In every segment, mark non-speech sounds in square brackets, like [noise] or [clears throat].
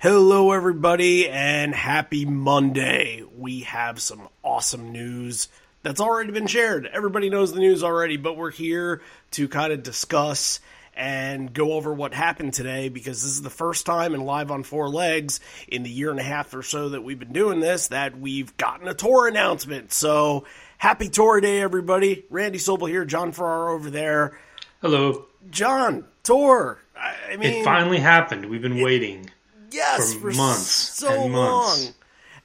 Hello, everybody, and happy Monday. We have some awesome news that's already been shared. Everybody knows the news already, but we're here to kind of discuss and go over what happened today because this is the first time in Live on Four Legs in the year and a half or so that we've been doing this that we've gotten a tour announcement. So, happy tour day, everybody. Randy Sobel here, John Farrar over there. Hello. John, tour. I mean, it finally happened. We've been waiting. Yes, for for months so and months. long.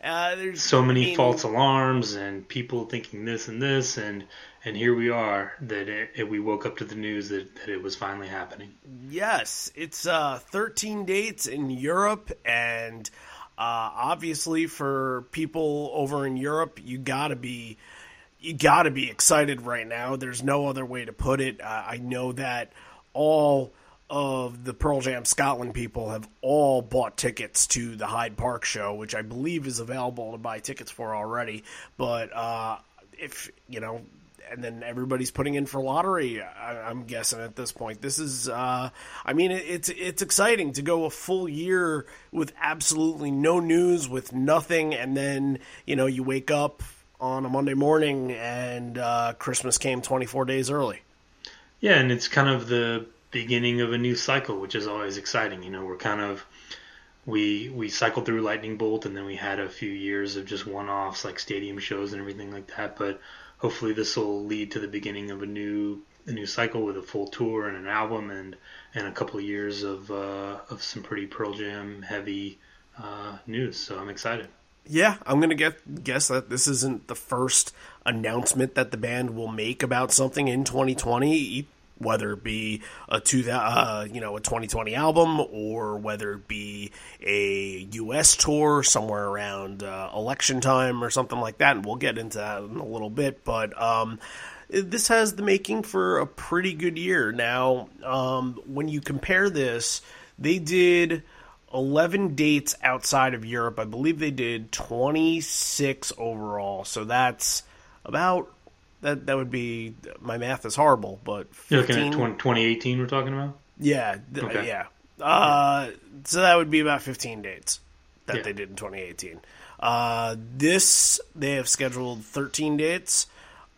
Uh, there's So many I mean, false alarms and people thinking this and this and and here we are that it, it- we woke up to the news that, that it was finally happening. Yes, it's uh, 13 dates in Europe, and uh, obviously for people over in Europe, you gotta be you gotta be excited right now. There's no other way to put it. Uh, I know that all of the Pearl Jam Scotland people have all bought tickets to the Hyde Park show, which I believe is available to buy tickets for already. But uh, if you know, and then everybody's putting in for lottery. I, I'm guessing at this point, this is. Uh, I mean, it, it's it's exciting to go a full year with absolutely no news, with nothing, and then you know you wake up on a Monday morning and uh, Christmas came 24 days early. Yeah, and it's kind of the beginning of a new cycle, which is always exciting. You know, we're kind of we we cycled through Lightning Bolt, and then we had a few years of just one-offs like stadium shows and everything like that. But hopefully, this will lead to the beginning of a new a new cycle with a full tour and an album and and a couple of years of uh, of some pretty Pearl Jam heavy uh, news. So I'm excited. Yeah, I'm gonna get guess that this isn't the first announcement that the band will make about something in 2020, e- whether it be a two uh, you know a 2020 album or whether it be a U.S. tour somewhere around uh, election time or something like that. And we'll get into that in a little bit, but. Um, this has the making for a pretty good year. Now, um, when you compare this, they did 11 dates outside of Europe. I believe they did 26 overall. So that's about that. That would be my math is horrible, but You're looking at 20, 2018. We're talking about. yeah, th- Okay. yeah. Uh, so that would be about 15 dates that Yeah. they did in 2018. Uh, this they have scheduled 13 dates.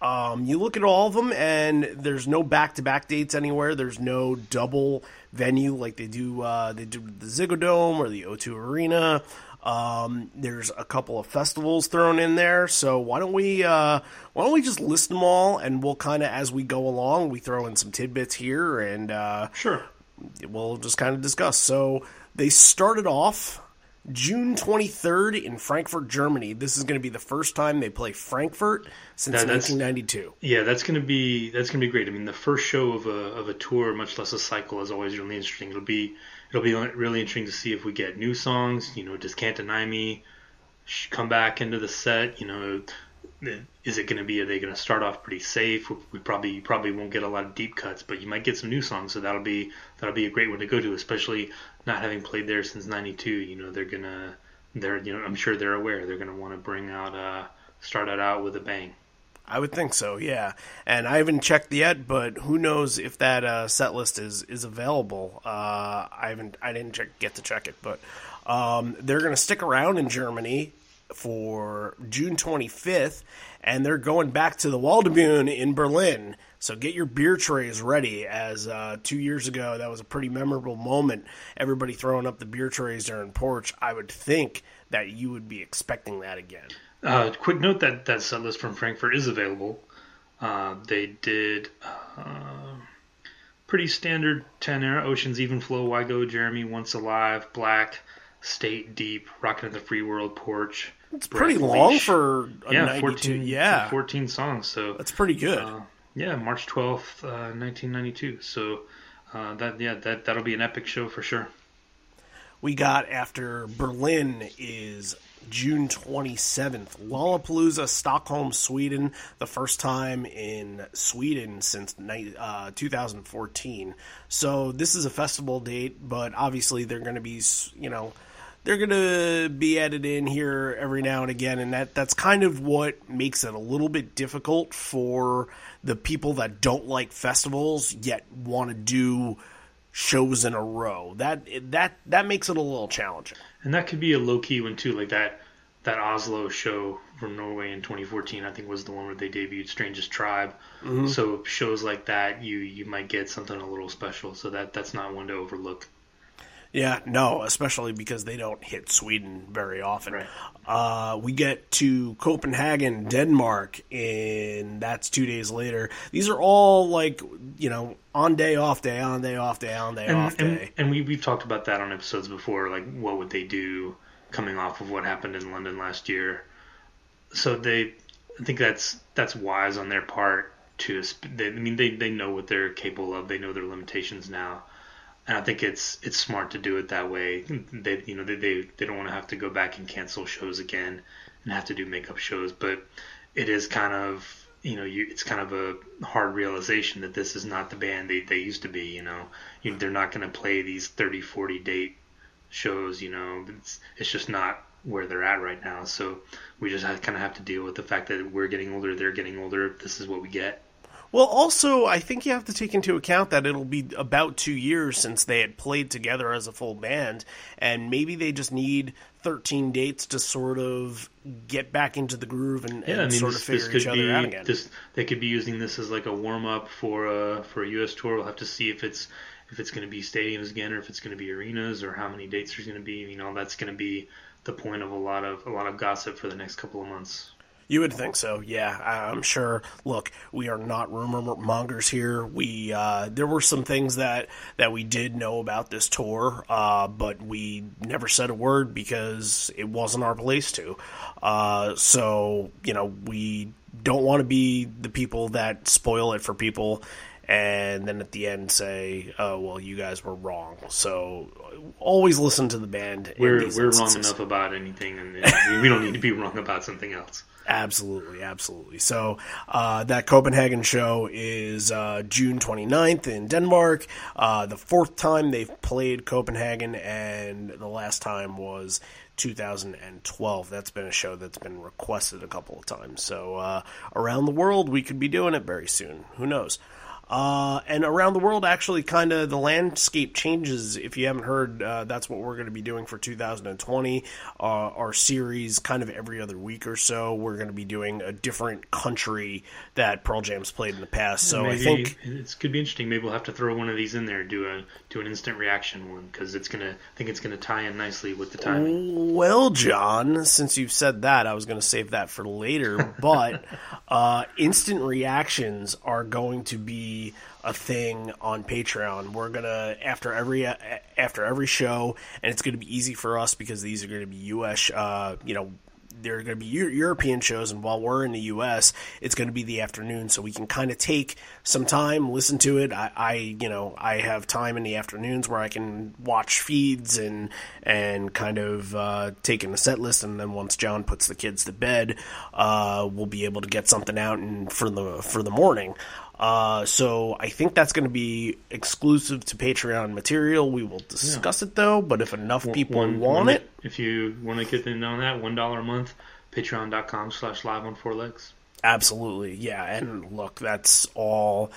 Um, you look at all of them, and there's no back-to-back dates anywhere. There's no double venue like they do. Uh, they do the Ziggo Dome or the O2 Arena. Um, there's a couple of festivals thrown in there. So why don't we uh, why don't we just list them all, and we'll kind of as we go along, we throw in some tidbits here, and uh, Sure. we'll just kind of discuss. So they started off June 23rd in Frankfurt, Germany. This is going to be the first time they play Frankfurt since That- 1992. Yeah, that's gonna be that's gonna be great. I mean, the first show of a of a tour, much less a cycle, is always really interesting. It'll be it'll be really interesting to see if we get new songs. You know, does Can't Deny Me come back into the set? You know, is it gonna be? Are they gonna start off pretty safe? We probably you probably won't get a lot of deep cuts, but you might get some new songs. So that'll be that'll be a great one to go to, especially not having played there since '92. You know, they're gonna they're you know I'm sure they're aware they're gonna want to bring out uh start it out with a bang. I would think so, yeah. And I haven't checked yet, but who knows if that uh, set list is is available? Uh, I haven't, I didn't check, get to check it, but um, they're going to stick around in Germany for June 25th, and they're going back to the Waldbühne in Berlin. So get your beer trays ready. As uh, two years ago, that was a pretty memorable moment. Everybody throwing up the beer trays during porch. I would think that you would be expecting that again. Uh, quick note that that set list from Frankfurt is available. Uh, they did uh, pretty standard tenor: Oceans Even Flow, Why Go, Jeremy, Once Alive, Black, State Deep, Rockin' at the Free World, Porch. It's pretty long for a yeah, 14, yeah, 14 songs. So that's pretty good. uh, yeah, March twelfth, uh, nineteen ninety two. So uh, that yeah that that'll be an epic show for sure. we got after Berlin is June 27th. Lollapalooza, Stockholm, Sweden. The first time in Sweden since uh, 2014. So this is a festival date, but obviously they're going to be, you know, they're going to be added in here every now and again, and that that's kind of what makes it a little bit difficult for the people that don't like festivals yet want to do shows in a row. That that that makes it a little challenging. and that could be a low key one too, like that that Oslo show from Norway in 2014. I think was the one where they debuted Strangest Tribe. Mm-hmm. So shows like that, you you might get something a little special. So that that's not one to overlook. Yeah, no, especially because they don't hit Sweden very often. Right. Uh, we get to Copenhagen, Denmark, and that's two days later. These are all like, you know, on day, off day, on day, off day, on day, and, off and, day. and we we've talked about that on episodes before. Like, what would they do coming off of what happened in London last year? So they, I think that's that's wise on their part to. They, I mean, they they know what they're capable of. They know their limitations now, and I think it's it's smart to do it that way. They you know they they, they don't want to have to go back and cancel shows again and have to do makeup shows, but it is kind of you know you it's kind of a hard realization that this is not the band they, they used to be you know. You, they're not going to play these 30 40 date shows you know. It's, it's just not where they're at right now. So we just kind of have to deal with the fact that we're getting older they're getting older. This is what we get Well, also, I think you have to take into account that it'll be about two years since they had played together as a full band, and maybe they just need 13 dates to sort of get back into the groove and, yeah and i mean sort this, of figure this each could other be out again. this they could be using this as like a warm up uh, for a for a us tour. We'll have to see if it's if it's going to be stadiums again or if it's going to be arenas or how many dates there's going to be you know that's going to be the point of a lot of a lot of gossip for the next couple of months You would think so, yeah. I'm sure. Look, we are not rumor mongers here. We uh, there were some things that that we did know about this tour, uh, but we never said a word because it wasn't our place to. Uh, so you know, we don't want to be the people that spoil it for people. And then at the end say, "Oh well, you guys were wrong." So always listen to the band. we're we're wrong enough about anything and we don't need to be wrong about something else Absolutely, absolutely. So uh, that Copenhagen show is uh, June 29th in Denmark. Uh, the fourth time they've played Copenhagen, and the last time was 2012. That's been a show that's been requested a couple of times. So uh, around the world, we could be doing it very soon. Who knows? Uh, and around the world, actually, kind of the landscape changes. If you haven't heard, uh, that's what we're going to be doing for 2020. Uh, our series, kind of every other week or so, we're going to be doing a different country that Pearl Jam's played in the past. So maybe I think it could be interesting maybe we'll have to throw one of these in there do a do an instant reaction one because it's gonna I think it's gonna tie in nicely with the timing Well, John, since you've said that, I was going to save that for later. [laughs] But uh, instant reactions are going to be a thing on Patreon. We're gonna after every after every show, and it's to be easy for us because these are to be U.S. Uh, you know. There are going to be European shows, and while we're in the U.S., it's going to be the afternoon, so we can kind of take some time, listen to it. I, I, you know, I have time in the afternoons where I can watch feeds and and kind of uh, take in a set list, and then once John puts the kids to bed, uh, we'll be able to get something out and for the for the morning. Uh, so I think that's going to be exclusive to Patreon material. We will discuss it though, but if enough people One- want one- it, if you want to get in on that one dollar a month patreon.com slash live on four legs Absolutely, yeah. And look, that's all.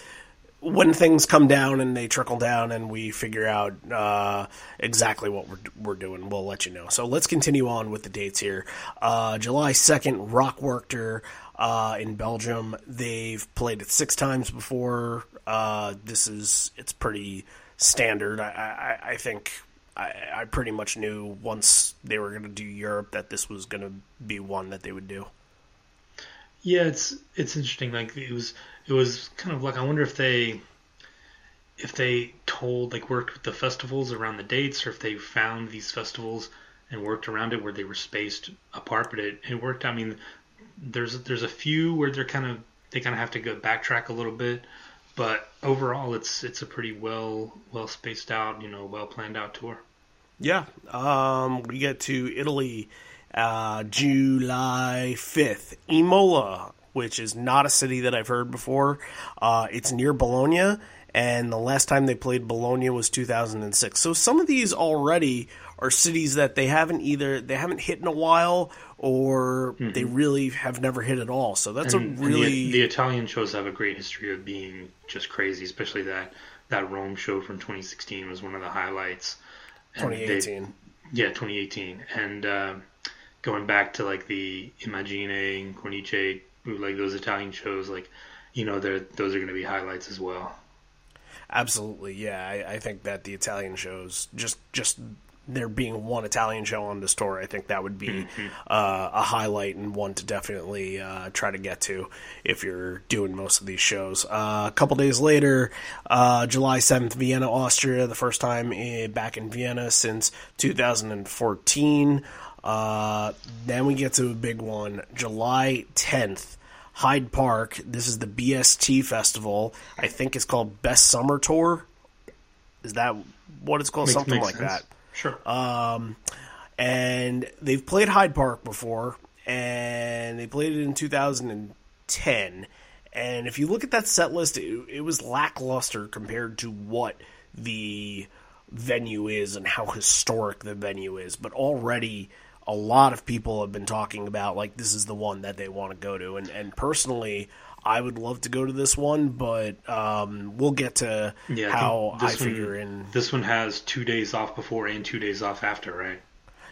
When things come down and they trickle down, and we figure out uh, exactly what we're we're doing, we'll let you know. So let's continue on with the dates here. Uh, July second, Rock Werchter uh, in Belgium. They've played it six times before. Uh, this is it's pretty standard. I, I, I think I, I pretty much knew once they were going to do Europe that this was going to be one that they would do. Yeah, it's it's interesting. Like it was it was kind of like I wonder if they if they told like worked with the festivals around the dates or if they found these festivals and worked around it where they were spaced apart, but it, it worked. I mean, there's there's a few where they're kind of they kind of have to go backtrack a little bit, but overall it's it's a pretty well well spaced out, you know, well planned out tour. Yeah. Um, we get to Italy uh, July 5th. Imola, which is not a city that I've heard before. Uh, it's near Bologna, and the last time they played Bologna was 2006. So some of these already are cities that they haven't either they haven't hit in a while or they really have never hit at all. So that's Mm-hmm. And- a and the- really the, Italian shows have a great history of being just crazy, especially that that Rome show from 2016 was one of the highlights. And they- 2018. Yeah, 2018, and uh, going back to like the Immagine, Cornice, like those Italian shows, like you know, those are going to be highlights as well. Absolutely, yeah. I, I think that the Italian shows just just there being one Italian show on the store, I think that would be mm-hmm. uh, a highlight and one to definitely uh, try to get to if you're doing most of these shows. Uh, a couple days later, uh, July 7th, Vienna, Austria, the first time in, back in Vienna since 2014. Uh, then we get to a big one, July 10th. Hyde Park. This is the BST festival. I think it's called Best Summer Tour. Is that what it's called? Makes, Something makes like sense. that. Sure. Um, and they've played Hyde Park before, and they played it in 2010. And if you look at that set list, it, it was lackluster compared to what the venue is and how historic the venue is. But already a lot of people have been talking about like this is the one that they want to go to and and personally I would love to go to this one, but um, we'll get to yeah, how I, I figure one, in. This one has two days off before and two days off after, right?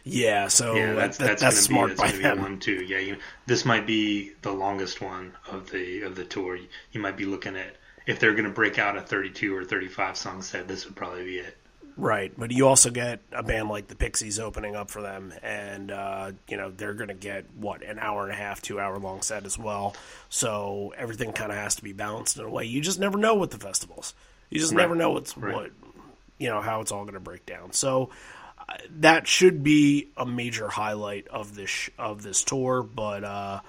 Yeah, so yeah, that's that, that's, that's smart be, that's by them. one too. Yeah, you, this might be the longest one of the of the tour. You might be looking at if they're going to break out a 32 or 35 song set, this would probably be it. Right, but you also get a band like the Pixies opening up for them, and uh, you know they're going to get what an hour and a half, two hour long set as well. So everything kind of has to be balanced in a way. You just never know with the festivals. You just right. never know what's right. what you know how it's all going to break down. So uh, that should be a major highlight of this of this tour, but. Uh,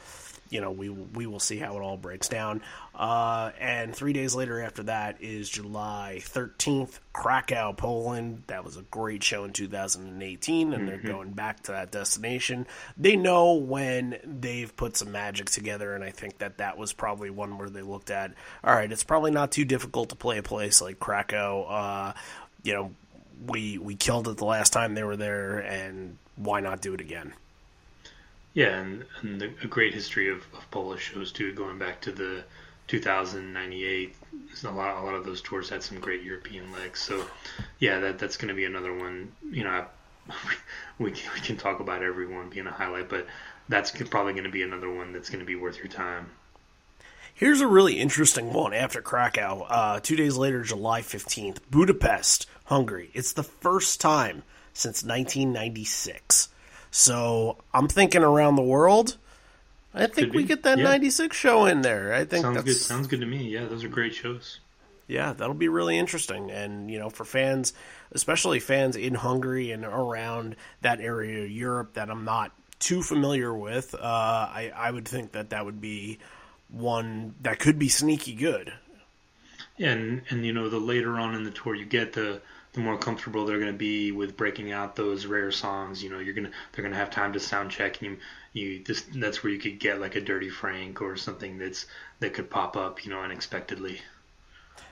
you know, we we will see how it all breaks down. Uh, and three days later after that is July 13th, Krakow, Poland. That was a great show in 2018, and mm-hmm. they're going back to that destination. They know when they've put some magic together, and I think that that was probably one where they looked at, all right, it's probably not too difficult to play a place like Krakow. Uh, you know, we we killed it the last time they were there, and why not do it again? Yeah, and, and the, a great history of, of Polish shows too, going back to the 2098. A lot, a lot of those tours had some great European legs. So, yeah, that that's going to be another one. You know, [laughs] we can, we can talk about everyone being a highlight, but that's probably going to be another one that's going to be worth your time. Here's a really interesting one after Krakow. Uh, two days later, July 15th, Budapest, Hungary. It's the first time since 1996 so I'm thinking around the world. I think we get that yeah. 96 show in there. I think sounds good. Sounds good to me. Yeah, those are great shows. Yeah, that'll be really interesting. And, you know, for fans, especially fans in Hungary and around that area of Europe that I'm not too familiar with, uh, I, I would think that that would be one that could be sneaky good. Yeah, and, and, you know, the later on in the tour you get the the more comfortable they're going to be with breaking out those rare songs. You know, you're gonna they're gonna have time to sound check. And you, you this that's where you could get like a Dirty Frank or something that's that could pop up. You know, unexpectedly.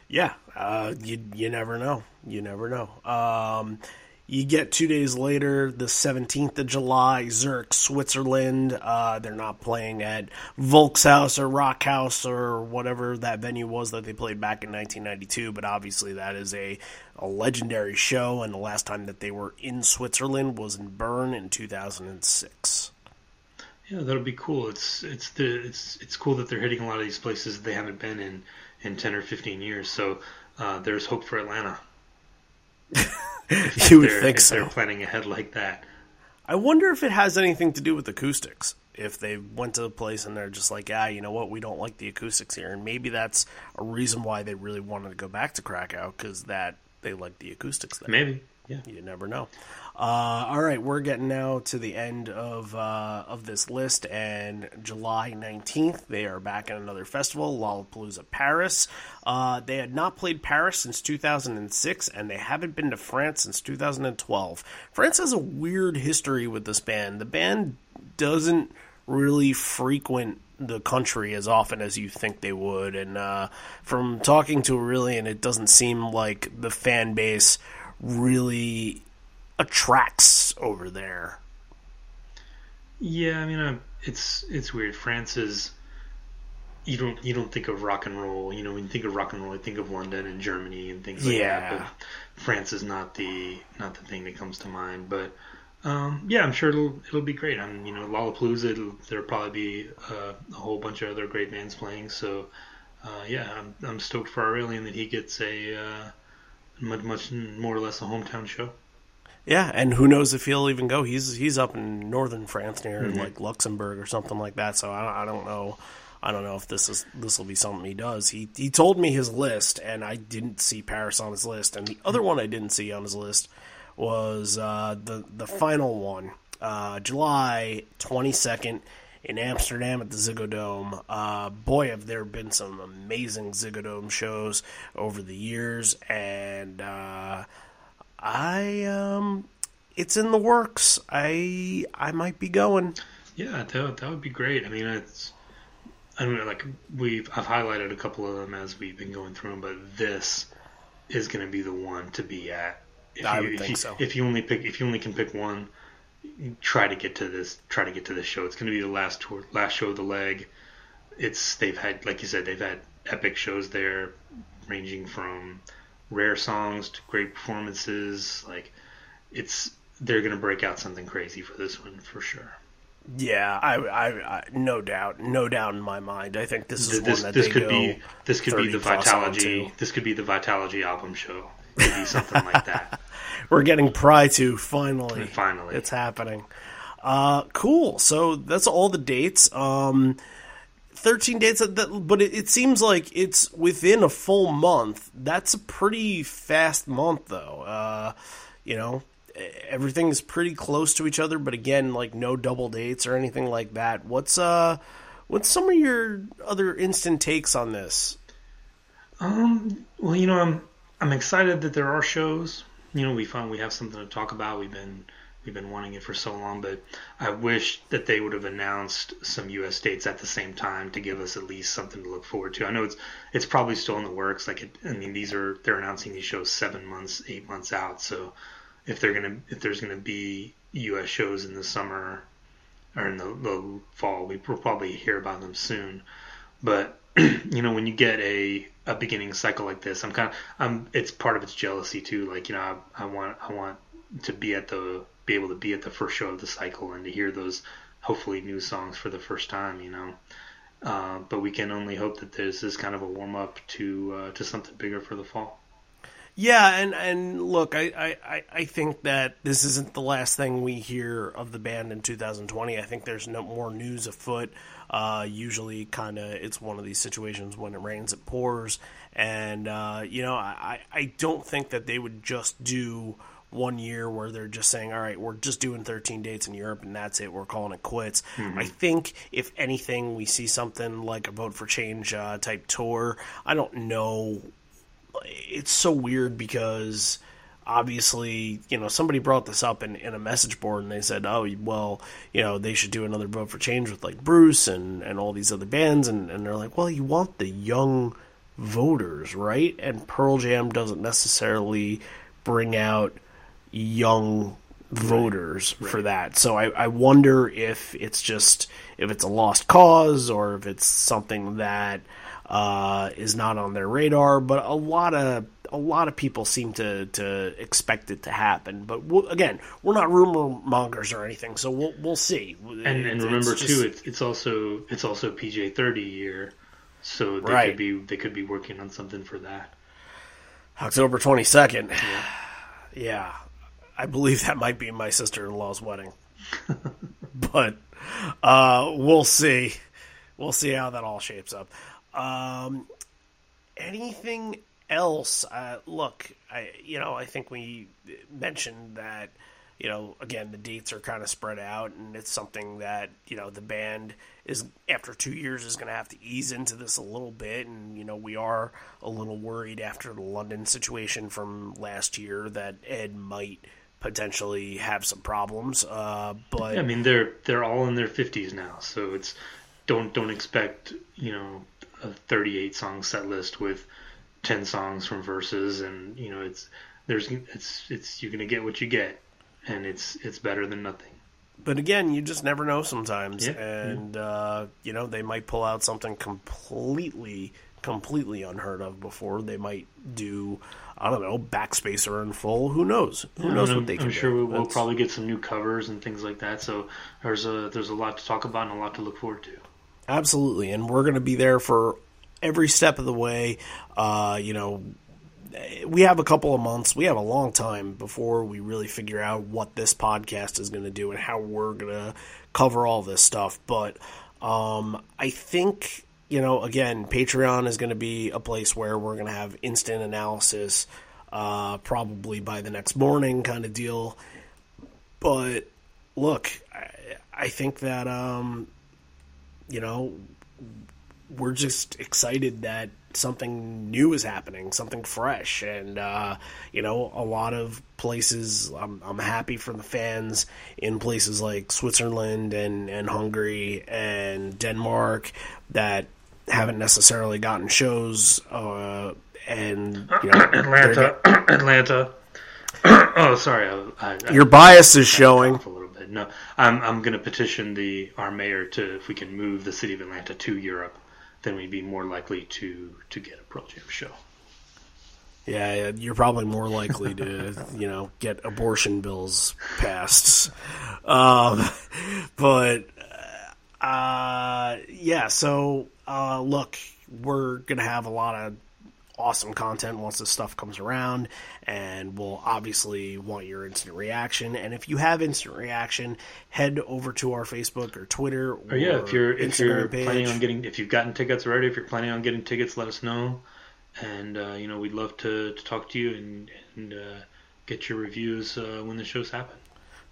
Yeah, uh, you you never know. You never know. Um, you get two days later, the 17th of July, Zurich, Switzerland. Uh, they're not playing at Volkshaus or Rockhaus or whatever that venue was that they played back in 1992, but obviously that is a, a legendary show, and the last time that they were in Switzerland was in Bern in 2006. Yeah, that'll be cool. It's it's the it's it's cool that they're hitting a lot of these places they haven't been in in 10 or 15 years. So uh, there's hope for Atlanta. [laughs] you would think so. They're planning ahead like that. I wonder if it has anything to do with acoustics. If they went to a place and they're just like, ah, you know what, we don't like the acoustics here, and maybe that's a reason why they really wanted to go back to Krakow because that they like the acoustics there. Maybe, yeah. You never know. Uh, all right, we're getting now to the end of uh, of this list, and July nineteenth they are back at another festival, Lollapalooza Paris. Uh, they had not played Paris since two thousand and six, and they haven't been to France since two thousand and twelve. France has a weird history with this band. The band doesn't really frequent the country as often as you think they would, and uh, from talking to Aurelian, it doesn't seem like the fan base really attracts over there. Yeah, I mean, uh, it's it's weird. France is you don't you don't think of rock and roll. You know, when you think of rock and roll, you think of London and Germany and things like yeah. that. But France is not the not the thing that comes to mind. But Um, yeah, I'm sure it'll it'll be great. I'm you know Lollapalooza. It'll, there'll probably be uh, a whole bunch of other great bands playing. So uh, yeah, I'm I'm stoked for Aurelian that he gets a uh, much much more or less a hometown show. Yeah, and who knows if he'll even go? He's he's up in northern France near Mm-hmm. like Luxembourg or something like that. So I, I don't know. I don't know if this is this will be something he does. He he told me his list, and I didn't see Paris on his list. And the other one I didn't see on his list was uh, the the final one, uh, July twenty second in Amsterdam at the Ziggo Dome. Uh, boy, have there been some amazing Ziggo Dome shows over the years, and uh, I um, it's in the works. I I might be going. Yeah, that that would be great. I mean, it's I know, like we've I've highlighted a couple of them as we've been going through them, but this is going to be the one to be at. If I you, would think you, so. If you only pick, if you only can pick one, try to get to this. Try to get to this show. It's going to be the last tour, last show of the leg. It's they've had, like you said, they've had epic shows there, ranging from rare songs to great performances. Like it's they're going to break out something crazy for this one for sure. Yeah, I, I, I no doubt, no doubt in my mind. I think this is Th- this one that this could be this could be the 30 Vitalogy this could be the Vitalogy album show. Could be something like that. [laughs] We're getting Pry to finally. Finally, It's happening. Uh, cool. So that's all the dates. Um, thirteen dates. That, but it, it seems like it's within a full month. That's a pretty fast month, though. Uh, you know, everything's pretty close to each other. But again, like no double dates or anything like that. What's uh, what's some of your other instant takes on this? Um, well, you know, I'm I'm excited that there are shows. You know, we found we have something to talk about. We've been we've been wanting it for so long, but I wish that they would have announced some U.S. dates at the same time to give us at least something to look forward to. I know it's it's probably still in the works. Like, it, I mean, these are they're announcing these shows seven months, eight months out. So if they're gonna if there's gonna be U.S. shows in the summer or in the, the fall, we will probably hear about them soon. But [clears throat] you know, when you get a a beginning cycle like this, I'm kind of I'm it's part of its jealousy too. Like you know, I, I want I want to be at the be able to be at the first show of the cycle and to hear those hopefully new songs for the first time. You know. Uh, but we can only hope that this is kind of a warm up to uh, to something bigger for the fall. Yeah, and and look, I, I, I- I think that this isn't the last thing we hear of the band in 2020. I think there's no more news afoot. Uh, usually, kind of, it's one of these situations when it rains, it pours, and uh, you know, I, I don't think that they would just do one year where they're just saying, all right, we're just doing 13 dates in Europe and that's it. We're calling it quits. I think if anything, we see something like a Vote for Change uh, type tour. I don't know it's so weird because obviously, you know, somebody brought this up in, in a message board and they said, oh, well, you know, they should do another vote for change with like Bruce and, and all these other bands. And, and they're like, well, you want the young voters, right? And Pearl Jam doesn't necessarily bring out young voters for that. So I, I wonder if it's just if it's a lost cause or if it's something that uh, is not on their radar. But a lot of a lot of people seem to, to expect it to happen. But we'll, again, we're not rumor mongers or anything, so we'll we'll see. And, and It's remember just- too, it's it's also it's also PJ thirty year, so they Right. could be they could be working on something for that. October twenty second. Yeah, I believe that might be my sister in law's wedding, [laughs] but uh, we'll see. We'll see how that all shapes up. Um, anything else? Uh, look, I you know I think we mentioned that you know again the dates are kind of spread out, and it's something that you know the band is after two years is going to have to ease into this a little bit, and you know we are a little worried after the London situation from last year that Ed might potentially have some problems. Uh, but I mean, they're they're all in their fifties now, so it's don't don't expect you know a thirty eight song set list with ten songs from Vs., and you know it's there's it's it's you're gonna get what you get, and it's it's better than nothing. but again, you just never know sometimes, Yeah, and uh, you know they might pull out something completely, completely unheard of before. They might do, I don't know, backspacer in full. Who knows? Who knows I'm, what they can do? I'm do? sure we will That's- probably get some new covers and things like that. So there's a there's a lot to talk about and a lot to look forward to. Absolutely, and we're going to be there for every step of the way. Uh, you know, we have a couple of months. We have a long time before we really figure out what this podcast is going to do and how we're going to cover all this stuff. But um, I think you know, again, Patreon is going to be a place where we're going to have instant analysis, uh, probably by the next morning, kind of deal. But look, I, I think that um, you know, we're just excited that something new is happening, something fresh, and uh, you know, a lot of places. I'm I'm happy for the fans in places like Switzerland and and Hungary and Denmark that haven't necessarily gotten shows. Uh, and you know, [coughs] Atlanta, [coughs] Atlanta. [coughs] oh, sorry. I, I, your bias is showing. a little bit. No, I'm I'm going to petition the our mayor to if we can move the city of Atlanta to Europe, then we'd be more likely to to get a Pearl Jam show. Yeah, you're probably more likely to, [laughs] you know, get abortion bills passed. Um, [laughs] but, uh, yeah, so, uh, look, we're to have a lot of awesome content once this stuff comes around, and we'll obviously want your instant reaction. And if you have instant reaction, head over to our Facebook or Twitter or, Or yeah, if you're if you're page. planning on getting if you've gotten tickets already, if you're planning on getting tickets, let us know. And uh, you know we'd love to, to talk to you and and uh, get your reviews uh, when the shows happen.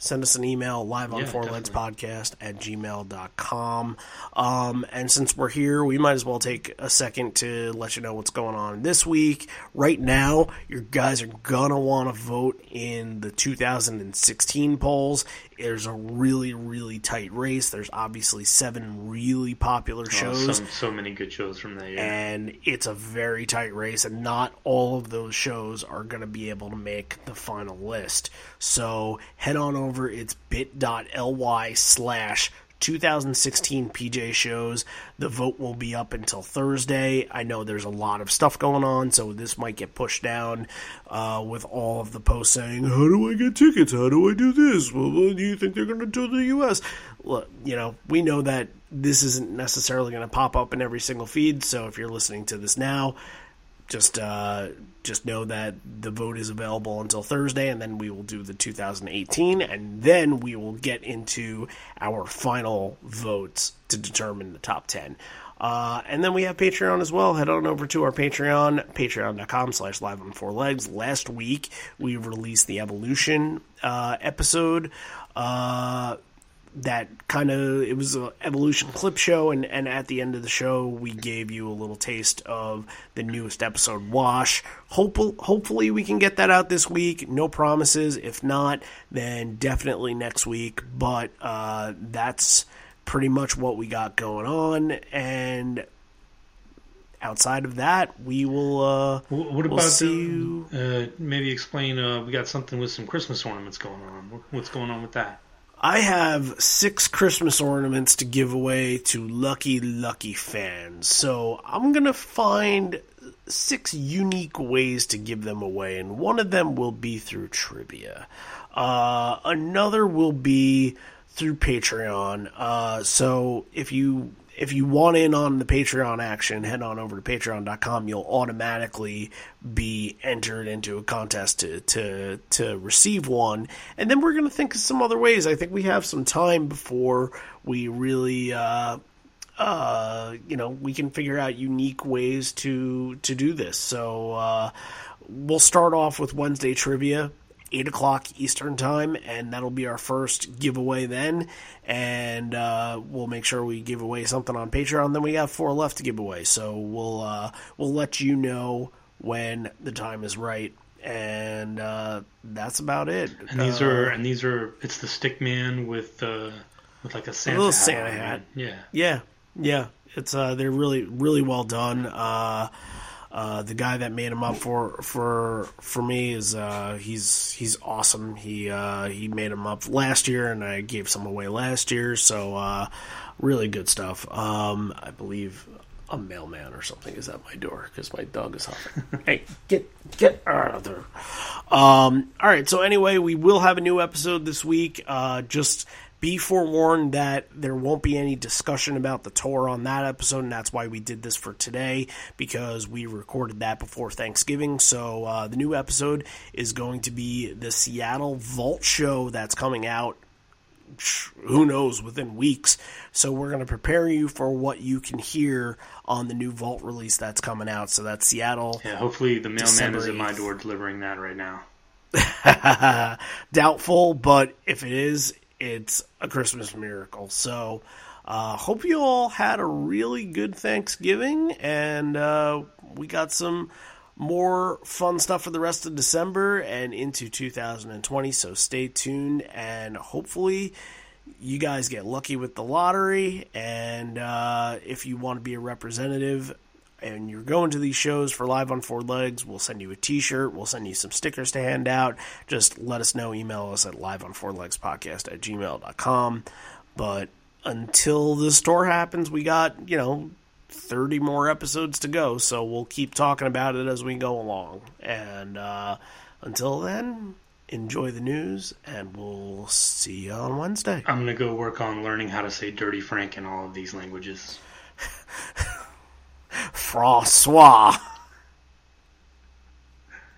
Send us an email live on Yeah, four legs podcast at gmail.com um, and since we're here we might as well take a second to let you know what's going on this week. Right now you guys are gonna want to vote in the 2016 polls there's a really really tight race there's obviously seven really popular Oh, shows so, so many good shows from that year. and it's a very tight race, and not all of those shows are going to be able to make the final list. So head on over. It's bit.ly slash 2016 PJ shows. The vote will be up until Thursday. I know there's a lot of stuff going on, so this might get pushed down uh, with all of the posts saying, How do I get tickets? How do I do this? Well, do you think they're going to do the U.S.? Look, you know, we know that this isn't necessarily going to pop up in every single feed, so if you're listening to this now, just uh, just know that the vote is available until Thursday, and then we will do the 2018, and then we will get into our final votes to determine the top 10. Uh, and then we have Patreon as well. Head on over to our Patreon, patreon.com slash live on four legs. Last week, we released the Evolution uh, episode. That kind of it was an evolution clip show and, and at the end of the show we gave you a little taste of the newest episode wash Hope, hopefully we can get that out this week no promises if not then definitely next week but uh, that's pretty much what we got going on and outside of that we will uh, Wh- What we'll about the, you uh, maybe explain? Uh, we got something with some Christmas ornaments going on. What's going on with that? I have six Christmas ornaments to give away to lucky, lucky fans. So I'm going to find six unique ways to give them away, and one of them will be through trivia. Uh, another will be through Patreon. Uh, so if you if you want in on the Patreon action, head on over to patreon.com. You'll automatically be entered into a contest to, to, to receive one. And then we're going to think of some other ways. I think we have some time before we really, uh, uh, you know, we can figure out unique ways to, to do this. So, uh, we'll start off with Wednesday trivia. 8 o'clock Eastern Time, and that'll be our first giveaway then. And uh, we'll make sure we give away something on Patreon. Then we have four left to give away, so we'll uh, we'll let you know when the time is right. And uh, that's about it. And these Uh, are and these are it's the stick man with uh, with like a Santa little hat Santa hat. Yeah. Yeah, yeah. It's uh, they're really really well done. Uh, uh, the guy that made them up for for for me is uh, he's he's awesome. He uh, he made them up last year, and I gave some away last year. So uh, really good stuff. Um, I believe a mailman or something is at my door because my dog is huffing. [laughs] hey, get get out of there. Um, all right. So anyway, we will have a new episode this week. Uh, just be forewarned that there won't be any discussion about the tour on that episode, and that's why we did this for today because we recorded that before Thanksgiving. So uh, the new episode is going to be the Seattle Vault show that's coming out who knows within weeks. So we're going to prepare you for what you can hear on the new Vault release that's coming out. So that's Seattle. Yeah, hopefully the mailman is at my door delivering that right now. [laughs] Doubtful, but if it is, it's a Christmas miracle. So uh, hope you all had a really good Thanksgiving, and uh, we got some more fun stuff for the rest of December and into 2020. So stay tuned, and hopefully you guys get lucky with the lottery. And uh, if you want to be a representative and you're going to these shows for Live on Four Legs, we'll send you a t shirt. We'll send you some stickers to hand out. Just let us know. Email us at live on four legs podcast at gmail.com. But until the store happens, we got, you know, 30 more episodes to go. So we'll keep talking about it as we go along. And uh, until then, enjoy the news, and we'll see you on Wednesday. I'm going to go work on learning how to say Dirty Frank in all of these languages. [laughs] Francois.